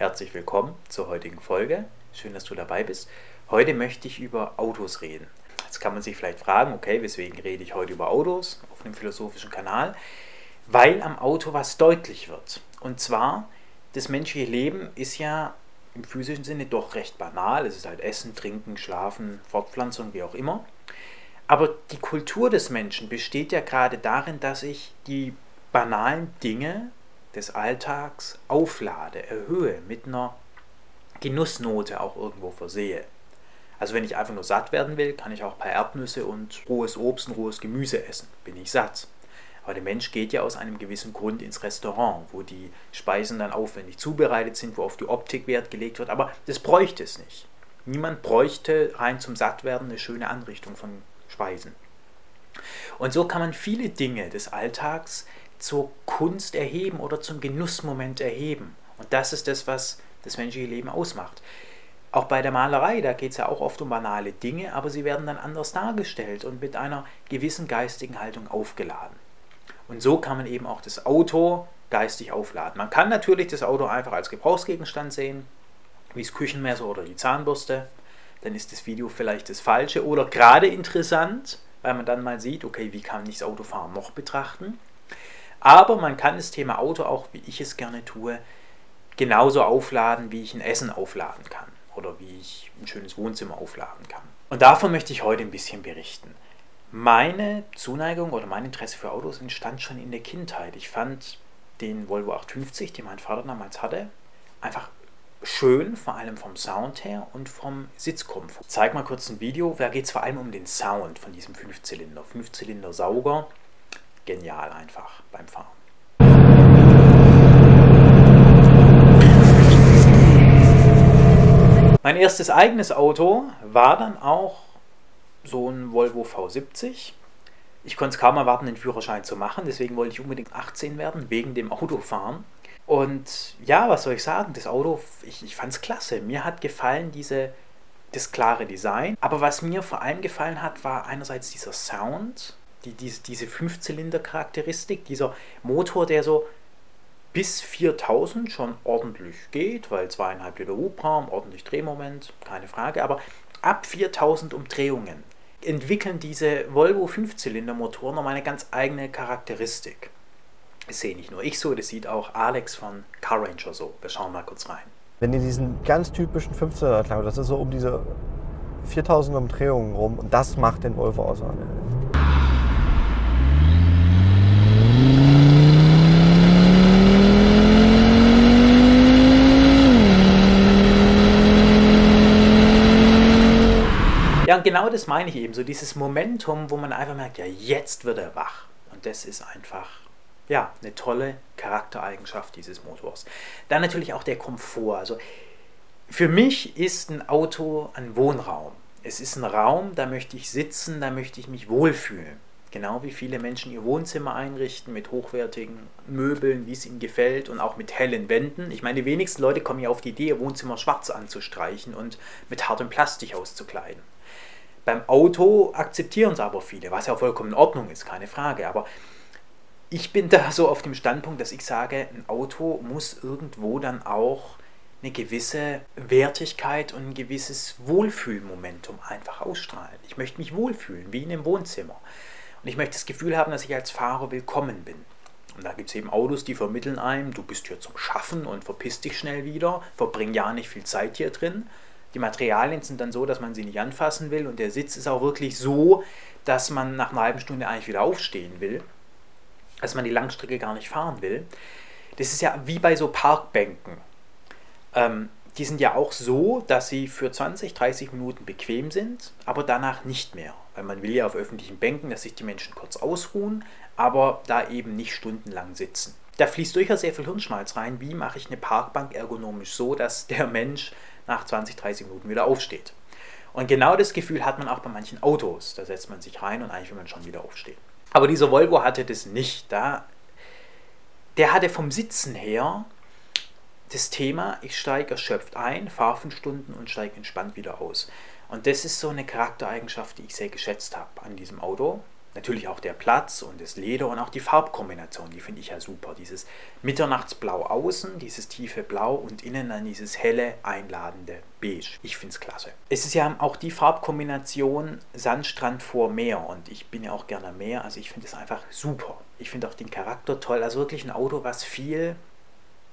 Herzlich willkommen zur heutigen Folge. Schön, dass du dabei bist. Heute möchte ich über Autos reden. Jetzt kann man sich vielleicht fragen, okay, weswegen rede ich heute über Autos auf einem philosophischen Kanal? Weil am Auto was deutlich wird. Und zwar, das menschliche Leben ist ja im physischen Sinne doch recht banal. Es ist halt Essen, Trinken, Schlafen, Fortpflanzung, wie auch immer. Aber die Kultur des Menschen besteht ja gerade darin, dass ich die banalen Dinge des Alltags auflade, erhöhe, mit einer Genussnote auch irgendwo versehe. Also wenn ich einfach nur satt werden will, kann ich auch ein paar Erdnüsse und rohes Obst und rohes Gemüse essen. Bin ich satt. Aber der Mensch geht ja aus einem gewissen Grund ins Restaurant, wo die Speisen dann aufwendig zubereitet sind, wo auf die Optik Wert gelegt wird. Aber das bräuchte es nicht. Niemand bräuchte rein zum Sattwerden eine schöne Anrichtung von Speisen. Und so kann man viele Dinge des Alltags zur Kunst erheben oder zum Genussmoment erheben. Und das ist das, was das menschliche Leben ausmacht. Auch bei der Malerei, da geht es ja auch oft um banale Dinge, aber sie werden dann anders dargestellt und mit einer gewissen geistigen Haltung aufgeladen. Und so kann man eben auch das Auto geistig aufladen. Man kann natürlich das Auto einfach als Gebrauchsgegenstand sehen, wie das Küchenmesser oder die Zahnbürste. Dann ist das Video vielleicht das Falsche oder gerade interessant, weil man dann mal sieht, okay, wie kann ich das Autofahren noch betrachten. Aber man kann das Thema Auto auch, wie ich es gerne tue, genauso aufladen, wie ich ein Essen aufladen kann oder wie ich ein schönes Wohnzimmer aufladen kann. Und davon möchte ich heute ein bisschen berichten. Meine Zuneigung oder mein Interesse für Autos entstand schon in der Kindheit. Ich fand den Volvo 850, den mein Vater damals hatte, einfach schön, vor allem vom Sound her und vom Sitzkomfort. Ich zeige mal kurz ein Video, da geht es vor allem um den Sound von diesem Fünfzylinder. Fünfzylinder Sauger genial einfach beim Fahren. Mein erstes eigenes Auto war dann auch so ein Volvo V70. Ich konnte es kaum erwarten, den Führerschein zu machen, deswegen wollte ich unbedingt 18 werden, wegen dem Autofahren. Und ja, was soll ich sagen, das Auto, ich, ich fand es klasse. Mir hat gefallen diese, das klare Design. Aber was mir vor allem gefallen hat, war einerseits dieser Sound, die, diese, diese Fünfzylinder-Charakteristik, dieser Motor, der so bis 4000 schon ordentlich geht, weil zweieinhalb Liter Hubraum, ordentlich Drehmoment, keine Frage, aber ab 4000 Umdrehungen entwickeln diese Volvo Fünfzylinder-Motoren nochmal eine ganz eigene Charakteristik. Das sehe nicht nur ich so, das sieht auch Alex von Car Ranger so. Wir schauen mal kurz rein. Wenn ihr diesen ganz typischen 15er Klang, das ist so um diese 4000 Umdrehungen rum und das macht den Volvo aus. Genau das meine ich eben, so dieses Momentum, wo man einfach merkt, ja, jetzt wird er wach. Und das ist einfach, ja, eine tolle Charaktereigenschaft dieses Motors. Dann natürlich auch der Komfort. Also für mich ist ein Auto ein Wohnraum. Es ist ein Raum, da möchte ich sitzen, da möchte ich mich wohlfühlen. Genau wie viele Menschen ihr Wohnzimmer einrichten mit hochwertigen Möbeln, wie es ihnen gefällt und auch mit hellen Wänden. Ich meine, die wenigsten Leute kommen ja auf die Idee, ihr Wohnzimmer schwarz anzustreichen und mit hartem Plastik auszukleiden. Beim Auto akzeptieren es aber viele, was ja vollkommen in Ordnung ist, keine Frage. Aber ich bin da so auf dem Standpunkt, dass ich sage, ein Auto muss irgendwo dann auch eine gewisse Wertigkeit und ein gewisses Wohlfühlmomentum einfach ausstrahlen. Ich möchte mich wohlfühlen, wie in einem Wohnzimmer. Und ich möchte das Gefühl haben, dass ich als Fahrer willkommen bin. Und da gibt es eben Autos, die vermitteln einem, du bist hier zum Schaffen und verpiss dich schnell wieder, verbring ja nicht viel Zeit hier drin. Die Materialien sind dann so, dass man sie nicht anfassen will und der Sitz ist auch wirklich so, dass man nach einer halben Stunde eigentlich wieder aufstehen will, dass man die Langstrecke gar nicht fahren will. Das ist ja wie bei so Parkbänken. Ähm, die sind ja auch so, dass sie für 20, 30 Minuten bequem sind, aber danach nicht mehr. Weil man will ja auf öffentlichen Bänken, dass sich die Menschen kurz ausruhen, aber da eben nicht stundenlang sitzen. Da fließt durchaus sehr viel Hirnschmalz rein. Wie mache ich eine Parkbank ergonomisch so, dass der Mensch nach 20, 30 Minuten wieder aufsteht. Und genau das Gefühl hat man auch bei manchen Autos. Da setzt man sich rein und eigentlich will man schon wieder aufstehen. Aber dieser Volvo hatte das nicht. Da, der hatte vom Sitzen her das Thema, ich steige erschöpft ein, fahre fünf Stunden und steige entspannt wieder aus. Und das ist so eine Charaktereigenschaft, die ich sehr geschätzt habe an diesem Auto. Natürlich auch der Platz und das Leder und auch die Farbkombination, die finde ich ja super. Dieses Mitternachtsblau außen, dieses tiefe Blau und innen dann dieses helle, einladende Beige. Ich finde es klasse. Es ist ja auch die Farbkombination Sandstrand vor Meer und ich bin ja auch gerne Meer, also ich finde es einfach super. Ich finde auch den Charakter toll. Also wirklich ein Auto, was viel,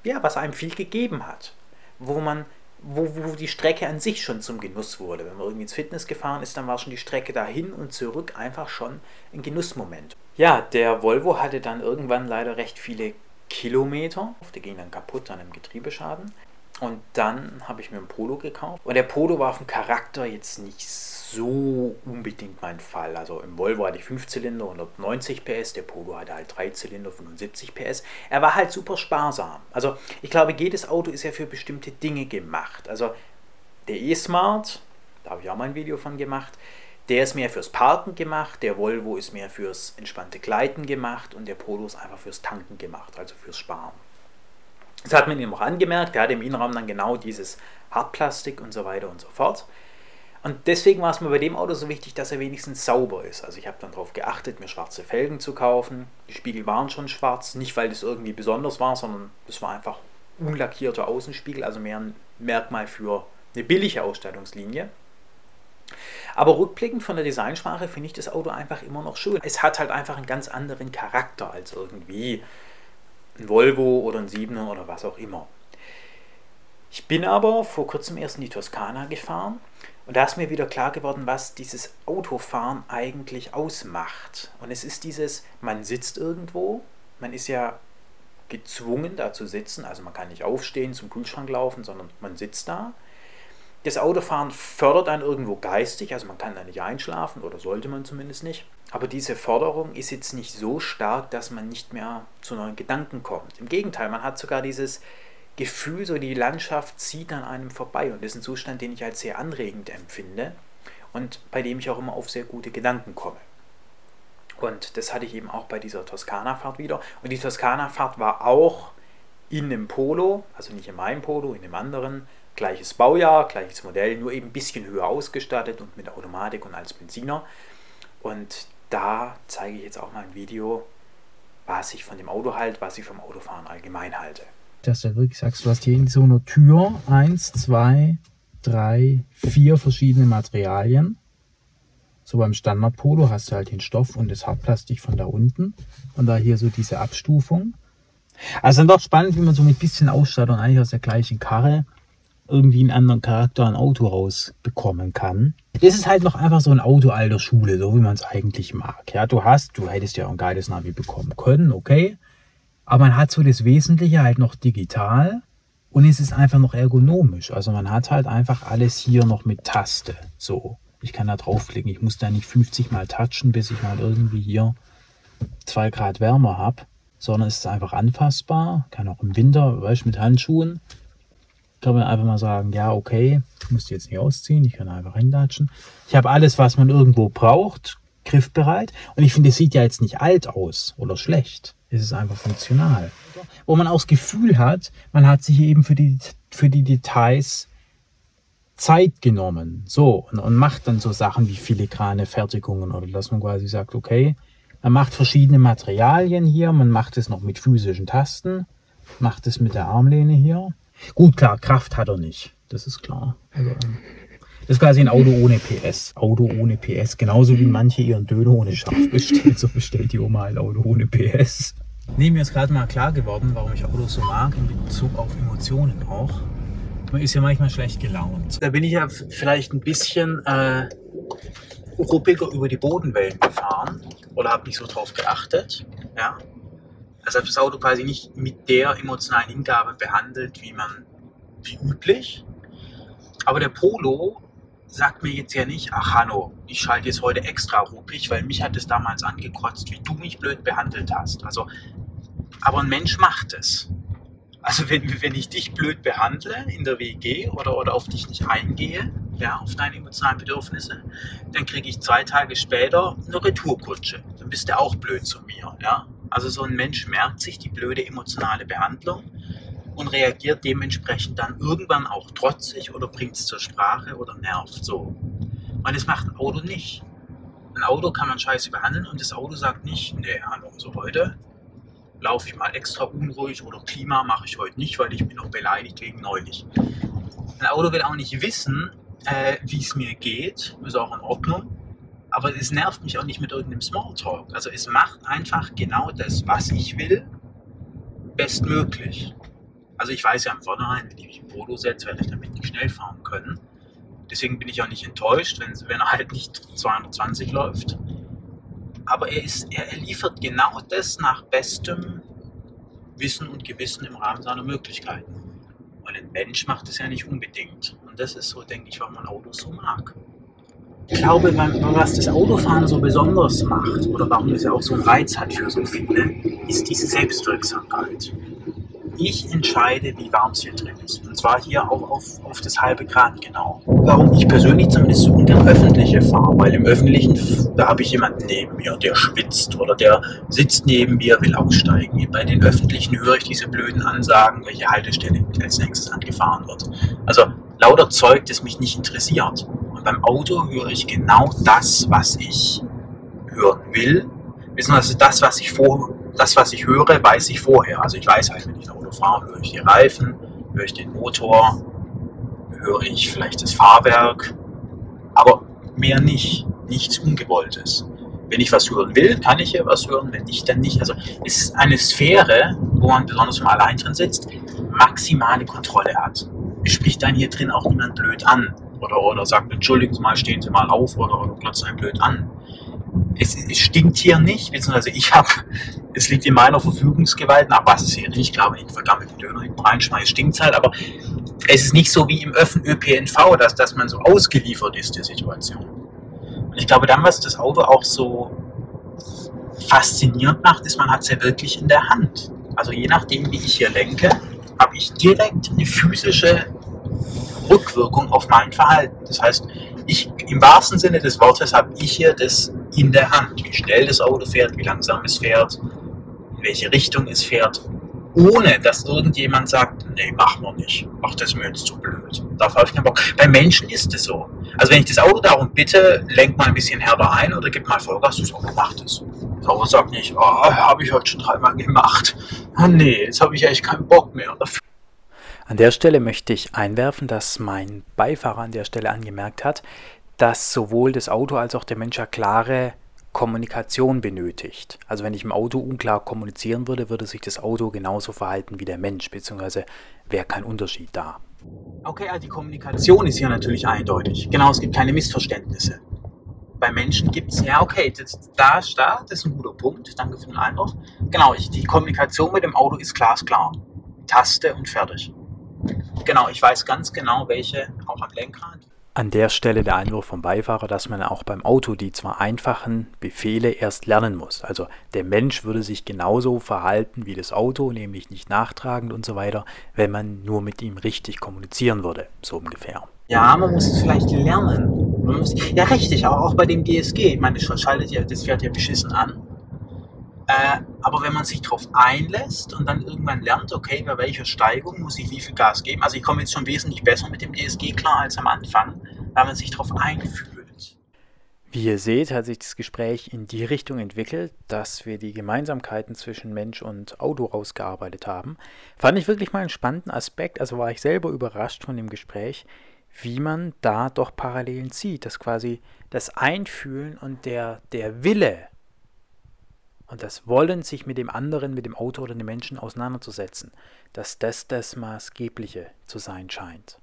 ja, was einem viel gegeben hat. Wo man wo, wo die Strecke an sich schon zum Genuss wurde. Wenn man irgendwie ins Fitness gefahren ist, dann war schon die Strecke dahin und zurück einfach schon ein Genussmoment. Ja, der Volvo hatte dann irgendwann leider recht viele Kilometer. Der ging dann kaputt an einem Getriebeschaden. Und dann habe ich mir einen Polo gekauft. Und der Polo war vom Charakter jetzt nicht so unbedingt mein Fall. Also im Volvo hatte ich 5 Zylinder, 190 PS, der Polo hatte halt 3 Zylinder, 75 PS. Er war halt super sparsam. Also ich glaube, jedes Auto ist ja für bestimmte Dinge gemacht. Also der E-Smart, da habe ich auch mal ein Video von gemacht, der ist mehr fürs Parken gemacht, der Volvo ist mehr fürs entspannte Gleiten gemacht und der Polo ist einfach fürs Tanken gemacht, also fürs Sparen. Das hat man ihm auch angemerkt, der hat im Innenraum dann genau dieses Hartplastik und so weiter und so fort. Und deswegen war es mir bei dem Auto so wichtig, dass er wenigstens sauber ist. Also ich habe dann darauf geachtet, mir schwarze Felgen zu kaufen. Die Spiegel waren schon schwarz, nicht weil das irgendwie besonders war, sondern es war einfach unlackierter Außenspiegel, also mehr ein Merkmal für eine billige Ausstattungslinie. Aber rückblickend von der Designsprache finde ich das Auto einfach immer noch schön. Es hat halt einfach einen ganz anderen Charakter als irgendwie ein Volvo oder ein Siebener oder was auch immer. Ich bin aber vor kurzem erst in die Toskana gefahren und da ist mir wieder klar geworden, was dieses Autofahren eigentlich ausmacht. Und es ist dieses, man sitzt irgendwo, man ist ja gezwungen da zu sitzen, also man kann nicht aufstehen, zum Kühlschrank laufen, sondern man sitzt da. Das Autofahren fördert einen irgendwo geistig, also man kann da nicht einschlafen oder sollte man zumindest nicht. Aber diese Forderung ist jetzt nicht so stark, dass man nicht mehr zu neuen Gedanken kommt. Im Gegenteil, man hat sogar dieses, Gefühl, so die Landschaft zieht an einem vorbei und das ist ein Zustand, den ich als sehr anregend empfinde und bei dem ich auch immer auf sehr gute Gedanken komme. Und das hatte ich eben auch bei dieser Toskana-Fahrt wieder. Und die Toskana-Fahrt war auch in einem Polo, also nicht in meinem Polo, in einem anderen, gleiches Baujahr, gleiches Modell, nur eben ein bisschen höher ausgestattet und mit Automatik und als Benziner. Und da zeige ich jetzt auch mal ein Video, was ich von dem Auto halte, was ich vom Autofahren allgemein halte dass du wirklich sagst, du hast hier in so einer Tür eins, zwei, drei, vier verschiedene Materialien. So beim Standard-Polo hast du halt den Stoff und das Hartplastik von da unten und da hier so diese Abstufung. Also dann doch spannend, wie man so mit bisschen Ausstattung eigentlich aus der gleichen Karre irgendwie einen anderen Charakter ein Auto rausbekommen kann. Das ist halt noch einfach so ein Auto alter Schule, so wie man es eigentlich mag. Ja, du hast, du hättest ja auch ein geiles Navi bekommen können, okay. Aber man hat so das Wesentliche halt noch digital und es ist einfach noch ergonomisch. Also man hat halt einfach alles hier noch mit Taste. So, ich kann da draufklicken. Ich muss da nicht 50 Mal touchen, bis ich mal irgendwie hier 2 Grad wärmer habe, sondern es ist einfach anfassbar. Kann auch im Winter, weißt du, mit Handschuhen, kann man einfach mal sagen, ja, okay, ich muss die jetzt nicht ausziehen, ich kann einfach hinlatschen. Ich habe alles, was man irgendwo braucht, griffbereit. Und ich finde, es sieht ja jetzt nicht alt aus oder schlecht. Es ist einfach funktional. Wo man auch das Gefühl hat, man hat sich eben für die, für die Details Zeit genommen. So, und, und macht dann so Sachen wie filigrane Fertigungen oder dass man quasi sagt, okay, man macht verschiedene Materialien hier, man macht es noch mit physischen Tasten, macht es mit der Armlehne hier. Gut, klar, Kraft hat er nicht. Das ist klar. Also, das ist quasi ein Auto ohne PS. Auto ohne PS. Genauso wie manche ihren Döner ohne Schaf bestellen, so bestellt die Oma ein Auto ohne PS. Nee, mir ist gerade mal klar geworden, warum ich Autos so mag, in Bezug auf Emotionen auch. Man ist ja manchmal schlecht gelaunt. Da bin ich ja vielleicht ein bisschen äh, ruppiger über die Bodenwellen gefahren oder habe nicht so drauf geachtet. Ja? Also habe das Auto quasi nicht mit der emotionalen Hingabe behandelt, wie man wie üblich. Aber der Polo sagt mir jetzt ja nicht, ach Hanno, ich schalte jetzt heute extra ruppig, weil mich hat es damals angekotzt, wie du mich blöd behandelt hast. Also, aber ein Mensch macht es. Also wenn, wenn ich dich blöd behandle in der WG oder, oder auf dich nicht eingehe, ja, auf deine emotionalen Bedürfnisse, dann kriege ich zwei Tage später eine Retourkutsche. Dann bist du auch blöd zu mir. Ja? Also so ein Mensch merkt sich die blöde emotionale Behandlung und reagiert dementsprechend dann irgendwann auch trotzig oder bringt es zur Sprache oder nervt so. Und das macht ein Auto nicht. ein Auto kann man scheiße behandeln und das Auto sagt nicht, nee, hallo, so heute laufe ich mal extra unruhig oder Klima mache ich heute nicht, weil ich bin noch beleidigt wegen neulich. Ein Auto will auch nicht wissen, äh, wie es mir geht, ist auch in Ordnung, aber es nervt mich auch nicht mit irgendeinem Smalltalk. Also es macht einfach genau das, was ich will, bestmöglich. Also ich weiß ja im Vornherein, wenn ich mich im Polo setze, werde ich damit nicht schnell fahren können. Deswegen bin ich auch nicht enttäuscht, wenn, wenn er halt nicht 220 läuft. Aber er, ist, er, er liefert genau das nach bestem Wissen und Gewissen im Rahmen seiner Möglichkeiten. Und ein Mensch macht es ja nicht unbedingt. Und das ist so, denke ich, was man Autos so mag. Ich glaube, was das Autofahren so besonders macht oder warum es ja auch so einen Reiz hat für so viele, ist diese Selbstwirksamkeit ich entscheide, wie warm es hier drin ist. Und zwar hier auch auf, auf das halbe Grad genau. Warum ich persönlich zumindest so ungern öffentliche fahre, weil im Öffentlichen, da habe ich jemanden neben mir, der schwitzt oder der sitzt neben mir, will aussteigen. Bei den Öffentlichen höre ich diese blöden Ansagen, welche Haltestelle als nächstes angefahren wird. Also lauter Zeug, das mich nicht interessiert. Und beim Auto höre ich genau das, was ich hören will, beziehungsweise das, was ich vor, das, was ich höre, weiß ich vorher. Also ich weiß halt, wenn ich ein Auto fahre, höre ich die Reifen, höre ich den Motor, höre ich vielleicht das Fahrwerk, aber mehr nicht. Nichts Ungewolltes. Wenn ich was hören will, kann ich ja was hören, wenn nicht, dann nicht. Also es ist eine Sphäre, wo man besonders mal allein drin sitzt, maximale Kontrolle hat. Es spricht dann hier drin auch niemand blöd an. Oder, oder sagt, Entschuldigen Sie mal, stehen Sie mal auf oder, oder glotzt einen blöd an es, es stinkt hier nicht, beziehungsweise ich habe, es liegt in meiner Verfügungsgewalt, nach was es hier nicht, ich glaube, ich vergammelten Döner hinten reinschmeiße, stinkt halt, aber es ist nicht so wie im Öffn ÖPNV, dass, dass man so ausgeliefert ist der Situation. Und ich glaube, dann, was das Auto auch so faszinierend macht, ist, man hat es ja wirklich in der Hand. Also je nachdem, wie ich hier lenke, habe ich direkt eine physische Rückwirkung auf mein Verhalten. Das heißt, ich, im wahrsten Sinne des Wortes habe ich hier das in der Hand, wie schnell das Auto fährt, wie langsam es fährt, in welche Richtung es fährt, ohne dass irgendjemand sagt, nee, mach mal nicht, ach, das ist mir jetzt zu blöd. Darauf habe ich keinen Bock. Bei Menschen ist es so. Also wenn ich das Auto darum bitte, lenk mal ein bisschen härter ein oder gib mal Vollgas, das Auto macht es. Das Auto sagt nicht, oh, habe ich heute schon dreimal gemacht. Ah, nee, jetzt habe ich echt keinen Bock mehr dafür. An der Stelle möchte ich einwerfen, dass mein Beifahrer an der Stelle angemerkt hat, dass sowohl das Auto als auch der Mensch ja klare Kommunikation benötigt. Also wenn ich im Auto unklar kommunizieren würde, würde sich das Auto genauso verhalten wie der Mensch, beziehungsweise wäre kein Unterschied da. Okay, also die Kommunikation ist ja natürlich eindeutig. Genau, es gibt keine Missverständnisse. Bei Menschen gibt es, ja, okay, das, da, da, das ist ein guter Punkt, danke für den Einwurf. Genau, ich, die Kommunikation mit dem Auto ist glasklar. Taste und fertig. Genau, ich weiß ganz genau, welche auch am Lenkrad. An der Stelle der Einwurf vom Beifahrer, dass man auch beim Auto die zwar einfachen Befehle erst lernen muss. Also der Mensch würde sich genauso verhalten wie das Auto, nämlich nicht nachtragend und so weiter, wenn man nur mit ihm richtig kommunizieren würde, so ungefähr. Ja, man muss es vielleicht lernen. Muss, ja, richtig, auch, auch bei dem GSG. Ich meine, das schaltet ja, das fährt ja beschissen an. Äh, aber wenn man sich darauf einlässt und dann irgendwann lernt, okay, bei welcher Steigung muss ich wie viel Gas geben, also ich komme jetzt schon wesentlich besser mit dem DSG klar als am Anfang, weil man sich darauf einfühlt. Wie ihr seht, hat sich das Gespräch in die Richtung entwickelt, dass wir die Gemeinsamkeiten zwischen Mensch und Auto rausgearbeitet haben. Fand ich wirklich mal einen spannenden Aspekt, also war ich selber überrascht von dem Gespräch, wie man da doch Parallelen zieht, dass quasi das Einfühlen und der, der Wille, und das Wollen, sich mit dem anderen, mit dem Auto oder dem Menschen auseinanderzusetzen, dass das das Maßgebliche zu sein scheint.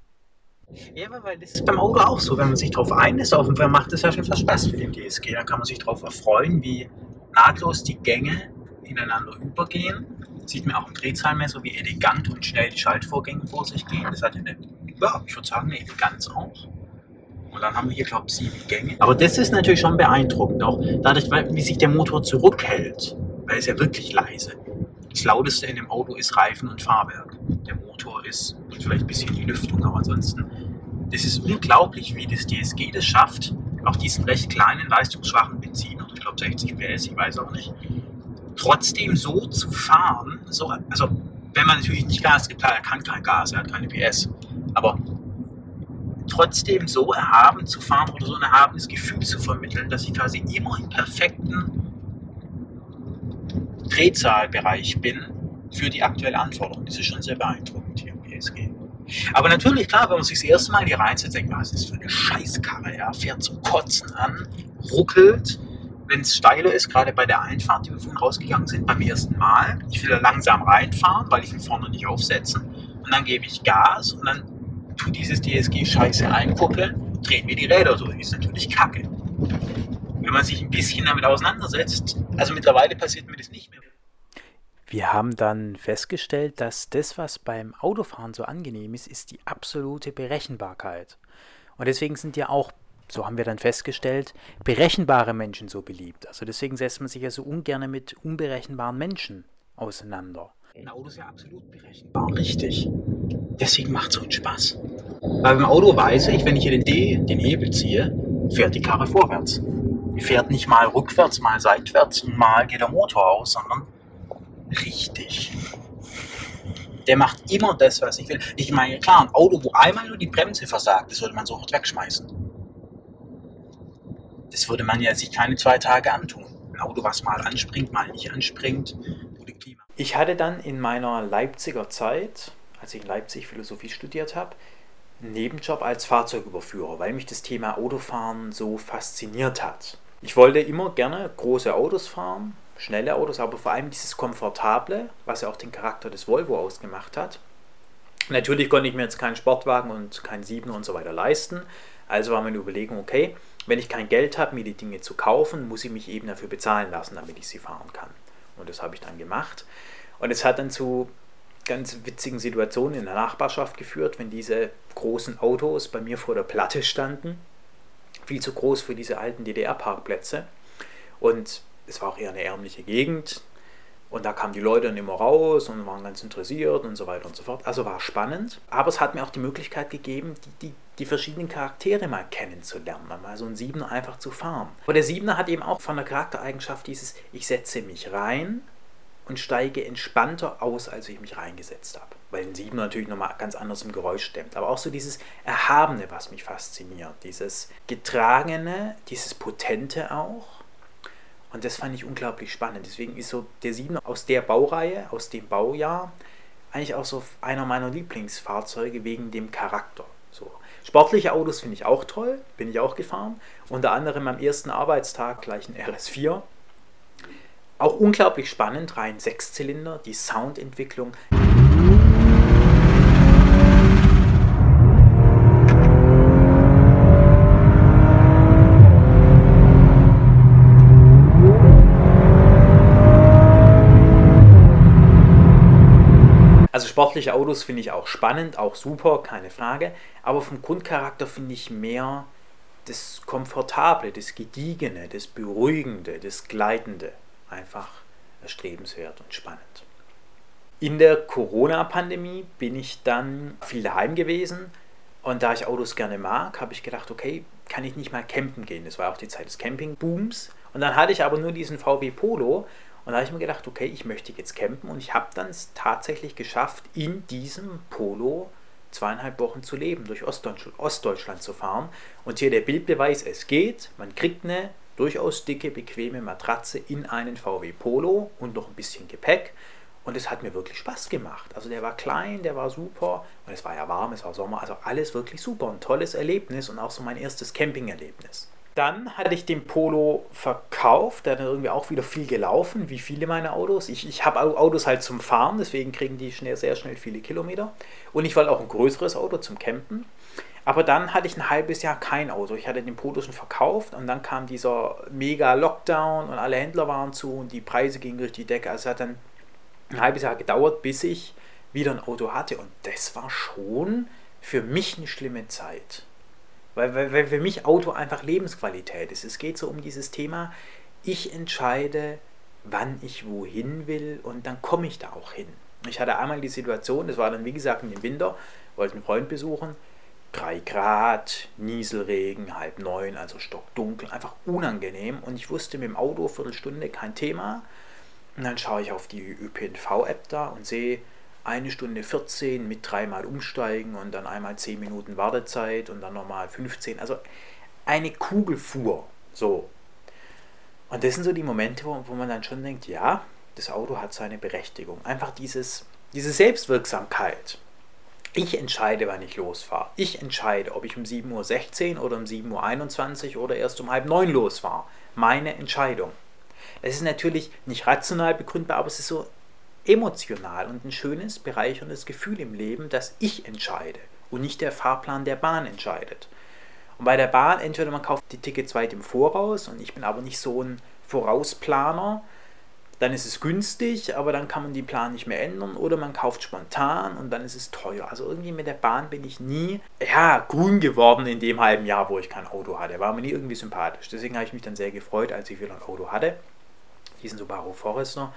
Ja, weil das ist beim Auto auch so, wenn man sich darauf einlässt, auf Fall macht es ja schon fast Spaß für den DSG. Dann kann man sich darauf erfreuen, wie nahtlos die Gänge ineinander übergehen. Sieht man auch im Drehzahlmesser, wie elegant und schnell die Schaltvorgänge vor sich gehen. Das hat eine, ja, ich würde sagen, eine Eleganz auch. Und dann haben wir hier, glaube ich, sieben Gänge. Aber das ist natürlich schon beeindruckend, auch dadurch, wie sich der Motor zurückhält. Weil es ja wirklich leise. Das lauteste in dem Auto ist Reifen und Fahrwerk. Der Motor ist und vielleicht ein bisschen die Lüftung, aber ansonsten. Das ist unglaublich, wie das DSG das schafft, auch diesen recht kleinen, leistungsschwachen Benziner, ich glaube 60 PS, ich weiß auch nicht, trotzdem so zu fahren, so, also wenn man natürlich nicht Gas gibt, er kann kein Gas, er hat keine PS, aber trotzdem so erhaben zu fahren oder so ein erhabenes Gefühl zu vermitteln, dass ich quasi immer im perfekten Drehzahlbereich bin für die aktuelle Anforderung. Das ist schon sehr beeindruckend hier im PSG. Aber natürlich, klar, wenn man sich das erste Mal hier reinsetzt, denkt man, was ist das für eine Scheißkarre? Ja? Fährt zum Kotzen an, ruckelt, wenn es steiler ist, gerade bei der Einfahrt, die wir vorhin rausgegangen sind, beim ersten Mal. Ich will da langsam reinfahren, weil ich ihn vorne nicht aufsetzen. Und dann gebe ich Gas und dann tut dieses DSG scheiße einkuppeln, dreht mir die Räder durch. Ist natürlich kacke. Wenn man sich ein bisschen damit auseinandersetzt, also mittlerweile passiert mir das nicht mehr. Wir haben dann festgestellt, dass das, was beim Autofahren so angenehm ist, ist die absolute Berechenbarkeit. Und deswegen sind ja auch, so haben wir dann festgestellt, berechenbare Menschen so beliebt. Also deswegen setzt man sich ja so ungern mit unberechenbaren Menschen auseinander. Ein Auto ist ja absolut berechenbar, richtig. Deswegen macht es einen Spaß. Weil beim Auto weiß ich, wenn ich hier den D, den Hebel ziehe, fährt die Karre vorwärts. Die fährt nicht mal rückwärts, mal seitwärts und mal geht der Motor aus, sondern richtig. Der macht immer das, was ich will. Ich meine, klar, ein Auto, wo einmal nur die Bremse versagt, das würde man sofort wegschmeißen. Das würde man ja sich keine zwei Tage antun. Ein Auto, was mal anspringt, mal nicht anspringt. Ich hatte dann in meiner Leipziger Zeit, als ich in Leipzig Philosophie studiert habe, einen Nebenjob als Fahrzeugüberführer, weil mich das Thema Autofahren so fasziniert hat. Ich wollte immer gerne große Autos fahren, schnelle Autos, aber vor allem dieses Komfortable, was ja auch den Charakter des Volvo ausgemacht hat. Natürlich konnte ich mir jetzt keinen Sportwagen und keinen Siebener und so weiter leisten. Also war meine Überlegung, okay, wenn ich kein Geld habe, mir die Dinge zu kaufen, muss ich mich eben dafür bezahlen lassen, damit ich sie fahren kann. Und das habe ich dann gemacht. Und es hat dann zu ganz witzigen Situationen in der Nachbarschaft geführt, wenn diese großen Autos bei mir vor der Platte standen. Viel zu groß für diese alten DDR-Parkplätze. Und es war auch eher eine ärmliche Gegend. Und da kamen die Leute dann immer raus und waren ganz interessiert und so weiter und so fort. Also war spannend. Aber es hat mir auch die Möglichkeit gegeben, die, die, die verschiedenen Charaktere mal kennenzulernen, mal so einen Siebener einfach zu fahren. Aber der Siebener hat eben auch von der Charaktereigenschaft dieses, ich setze mich rein und steige entspannter aus, als ich mich reingesetzt habe. Weil ein Siebener natürlich nochmal ganz anders im Geräusch stemmt. Aber auch so dieses Erhabene, was mich fasziniert. Dieses Getragene, dieses Potente auch und das fand ich unglaublich spannend. Deswegen ist so der 7 aus der Baureihe, aus dem Baujahr, eigentlich auch so einer meiner Lieblingsfahrzeuge wegen dem Charakter. So. Sportliche Autos finde ich auch toll, bin ich auch gefahren. Unter anderem am ersten Arbeitstag gleich ein RS4. Auch unglaublich spannend, rein Sechszylinder, die Soundentwicklung. sportliche Autos finde ich auch spannend, auch super, keine Frage. Aber vom Grundcharakter finde ich mehr das Komfortable, das Gediegene, das Beruhigende, das Gleitende einfach erstrebenswert und spannend. In der Corona-Pandemie bin ich dann viel daheim gewesen und da ich Autos gerne mag, habe ich gedacht, okay, kann ich nicht mal campen gehen. Das war auch die Zeit des Campingbooms. Und dann hatte ich aber nur diesen VW Polo und da habe ich mir gedacht, okay, ich möchte jetzt campen und ich habe dann es tatsächlich geschafft, in diesem Polo zweieinhalb Wochen zu leben, durch Ostdeutschland, Ostdeutschland zu fahren. Und hier der Bildbeweis, es geht, man kriegt eine durchaus dicke, bequeme Matratze in einen VW Polo und noch ein bisschen Gepäck. Und es hat mir wirklich Spaß gemacht. Also der war klein, der war super und es war ja warm, es war Sommer, also alles wirklich super. Ein tolles Erlebnis und auch so mein erstes Campingerlebnis. Dann hatte ich den Polo verkauft, der hat irgendwie auch wieder viel gelaufen, wie viele meiner Autos. Ich, ich habe Autos halt zum Fahren, deswegen kriegen die schnell, sehr schnell viele Kilometer. Und ich wollte auch ein größeres Auto zum Campen. Aber dann hatte ich ein halbes Jahr kein Auto. Ich hatte den Polo schon verkauft und dann kam dieser mega Lockdown und alle Händler waren zu und die Preise gingen durch die Decke. Also es hat dann ein halbes Jahr gedauert, bis ich wieder ein Auto hatte. Und das war schon für mich eine schlimme Zeit. Weil, weil, weil für mich Auto einfach Lebensqualität ist. Es geht so um dieses Thema, ich entscheide, wann ich wohin will und dann komme ich da auch hin. Ich hatte einmal die Situation, das war dann wie gesagt im Winter, wollte einen Freund besuchen, 3 Grad, Nieselregen, halb neun, also stockdunkel, einfach unangenehm. Und ich wusste mit dem Auto Viertelstunde kein Thema. Und dann schaue ich auf die ÖPNV-App da und sehe eine Stunde 14 mit dreimal umsteigen und dann einmal 10 Minuten Wartezeit und dann nochmal 15. Also eine Kugelfuhr. So. Und das sind so die Momente, wo, wo man dann schon denkt, ja, das Auto hat seine Berechtigung. Einfach dieses, diese Selbstwirksamkeit. Ich entscheide, wann ich losfahre. Ich entscheide, ob ich um 7.16 Uhr oder um 7.21 Uhr oder erst um halb neun losfahre. Meine Entscheidung. Es ist natürlich nicht rational begründbar, aber es ist so emotional und ein schönes, bereicherndes Gefühl im Leben, dass ich entscheide und nicht der Fahrplan der Bahn entscheidet. Und bei der Bahn, entweder man kauft die Tickets weit im Voraus und ich bin aber nicht so ein Vorausplaner, dann ist es günstig, aber dann kann man die Plan nicht mehr ändern oder man kauft spontan und dann ist es teuer. Also irgendwie mit der Bahn bin ich nie ja, grün geworden in dem halben Jahr, wo ich kein Auto hatte. War mir nie irgendwie sympathisch. Deswegen habe ich mich dann sehr gefreut, als ich wieder ein Auto hatte. Diesen Subaru Forester.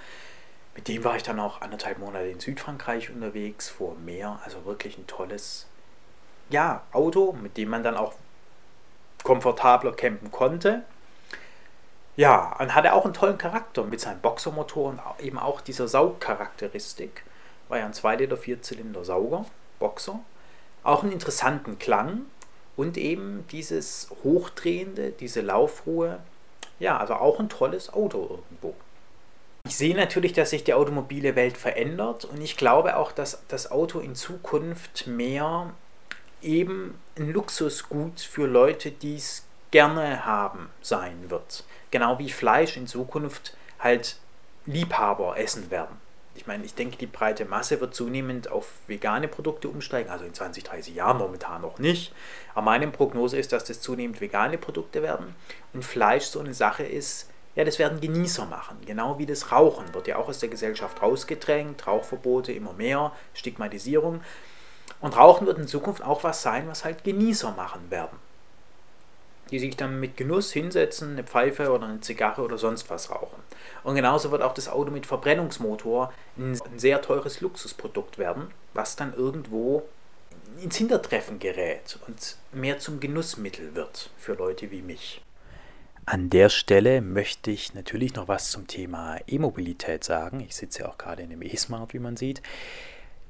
Mit dem war ich dann auch anderthalb Monate in Südfrankreich unterwegs, vor Meer. Also wirklich ein tolles ja, Auto, mit dem man dann auch komfortabler campen konnte. Ja, und hatte auch einen tollen Charakter mit seinem Boxermotor und eben auch dieser Saugcharakteristik. War ja ein 2 Liter Vierzylinder Sauger, Boxer. Auch einen interessanten Klang und eben dieses Hochdrehende, diese Laufruhe. Ja, also auch ein tolles Auto irgendwo. Ich sehe natürlich, dass sich die automobile Welt verändert und ich glaube auch, dass das Auto in Zukunft mehr eben ein Luxusgut für Leute, die es gerne haben, sein wird. Genau wie Fleisch in Zukunft halt Liebhaber essen werden. Ich meine, ich denke, die breite Masse wird zunehmend auf vegane Produkte umsteigen, also in 20, 30 Jahren momentan noch nicht. Aber meine Prognose ist, dass das zunehmend vegane Produkte werden und Fleisch so eine Sache ist, ja, das werden Genießer machen. Genau wie das Rauchen wird ja auch aus der Gesellschaft rausgedrängt, Rauchverbote immer mehr, Stigmatisierung. Und Rauchen wird in Zukunft auch was sein, was halt Genießer machen werden. Die sich dann mit Genuss hinsetzen, eine Pfeife oder eine Zigarre oder sonst was rauchen. Und genauso wird auch das Auto mit Verbrennungsmotor ein sehr teures Luxusprodukt werden, was dann irgendwo ins Hintertreffen gerät und mehr zum Genussmittel wird für Leute wie mich. An der Stelle möchte ich natürlich noch was zum Thema E-Mobilität sagen. Ich sitze ja auch gerade in dem E-Smart, wie man sieht.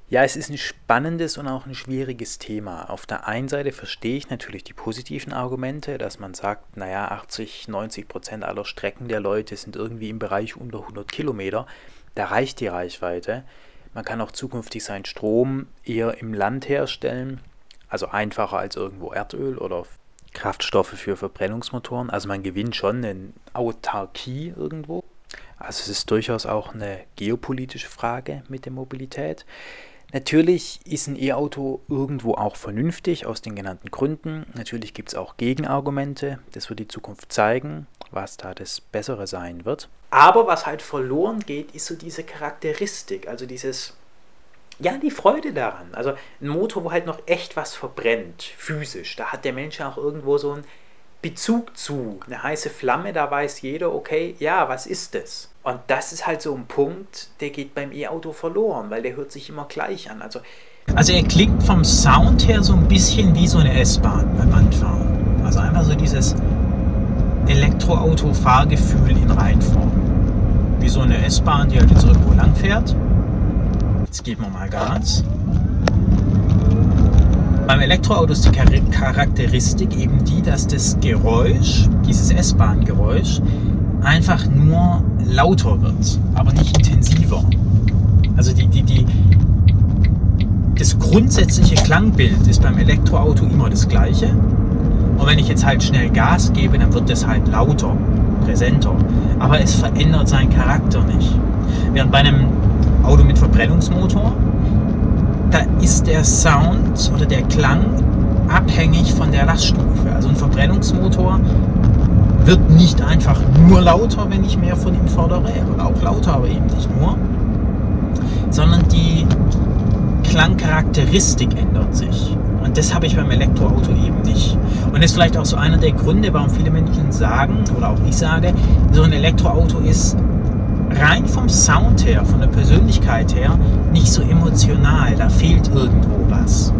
Ja, es ist ein spannendes und auch ein schwieriges Thema. Auf der einen Seite verstehe ich natürlich die positiven Argumente, dass man sagt, naja, 80, 90 Prozent aller Strecken der Leute sind irgendwie im Bereich unter 100 Kilometer. Da reicht die Reichweite. Man kann auch zukünftig seinen Strom eher im Land herstellen, also einfacher als irgendwo Erdöl oder Kraftstoffe für Verbrennungsmotoren. Also man gewinnt schon eine Autarkie irgendwo. Also es ist durchaus auch eine geopolitische Frage mit der Mobilität. Natürlich ist ein E-Auto irgendwo auch vernünftig aus den genannten Gründen. Natürlich gibt es auch Gegenargumente. Das wird die Zukunft zeigen, was da das Bessere sein wird. Aber was halt verloren geht, ist so diese Charakteristik, also dieses, ja, die Freude daran. Also ein Motor, wo halt noch echt was verbrennt, physisch. Da hat der Mensch auch irgendwo so einen Bezug zu. Eine heiße Flamme, da weiß jeder, okay, ja, was ist das? Und das ist halt so ein Punkt, der geht beim E-Auto verloren, weil der hört sich immer gleich an. Also, also er klingt vom Sound her so ein bisschen wie so eine S-Bahn beim Anfahren. Also einfach so dieses Elektroauto-Fahrgefühl in Reinform. Wie so eine S-Bahn, die halt jetzt irgendwo lang fährt. Jetzt geben wir mal Gas. Beim Elektroauto ist die Charakteristik eben die, dass das Geräusch, dieses S-Bahn-Geräusch, einfach nur lauter wird, aber nicht intensiver. Also die, die, die, das grundsätzliche Klangbild ist beim Elektroauto immer das gleiche. Und wenn ich jetzt halt schnell Gas gebe, dann wird das halt lauter, präsenter. Aber es verändert seinen Charakter nicht. Während bei einem Auto mit Verbrennungsmotor, da ist der Sound oder der Klang abhängig von der Laststufe. Also ein Verbrennungsmotor wird nicht einfach nur lauter, wenn ich mehr von ihm fordere, oder auch lauter, aber eben nicht nur, sondern die Klangcharakteristik ändert sich. Und das habe ich beim Elektroauto eben nicht. Und das ist vielleicht auch so einer der Gründe, warum viele Menschen sagen, oder auch ich sage, so ein Elektroauto ist rein vom Sound her, von der Persönlichkeit her, nicht so emotional. Da fehlt irgendwo was.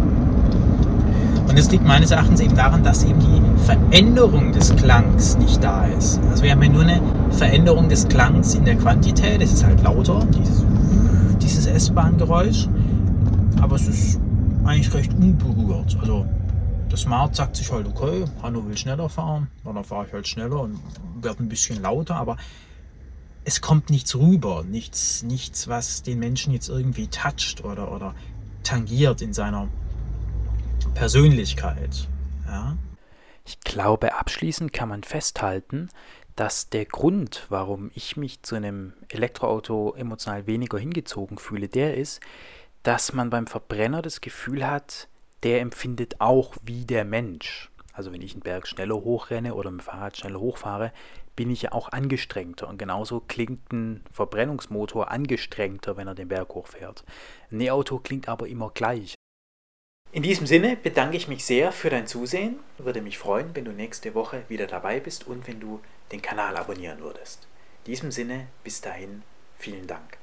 Und es liegt meines Erachtens eben daran, dass eben die Veränderung des Klangs nicht da ist. Also wir haben ja nur eine Veränderung des Klangs in der Quantität. Es ist halt lauter, dieses, dieses S-Bahn-Geräusch. aber es ist eigentlich recht unberührt. Also das Smart sagt sich halt, okay, Hanno will schneller fahren, dann fahre ich halt schneller und werde ein bisschen lauter, aber es kommt nichts rüber, nichts, nichts, was den Menschen jetzt irgendwie toucht oder, oder tangiert in seiner Persönlichkeit. Ja? Ich glaube, abschließend kann man festhalten, dass der Grund, warum ich mich zu einem Elektroauto emotional weniger hingezogen fühle, der ist, dass man beim Verbrenner das Gefühl hat, der empfindet auch wie der Mensch. Also wenn ich einen Berg schneller hochrenne oder mit dem Fahrrad schneller hochfahre, bin ich ja auch angestrengter. Und genauso klingt ein Verbrennungsmotor angestrengter, wenn er den Berg hochfährt. Ein E-Auto klingt aber immer gleich. In diesem Sinne bedanke ich mich sehr für dein Zusehen. Würde mich freuen, wenn du nächste Woche wieder dabei bist und wenn du den Kanal abonnieren würdest. In diesem Sinne, bis dahin, vielen Dank.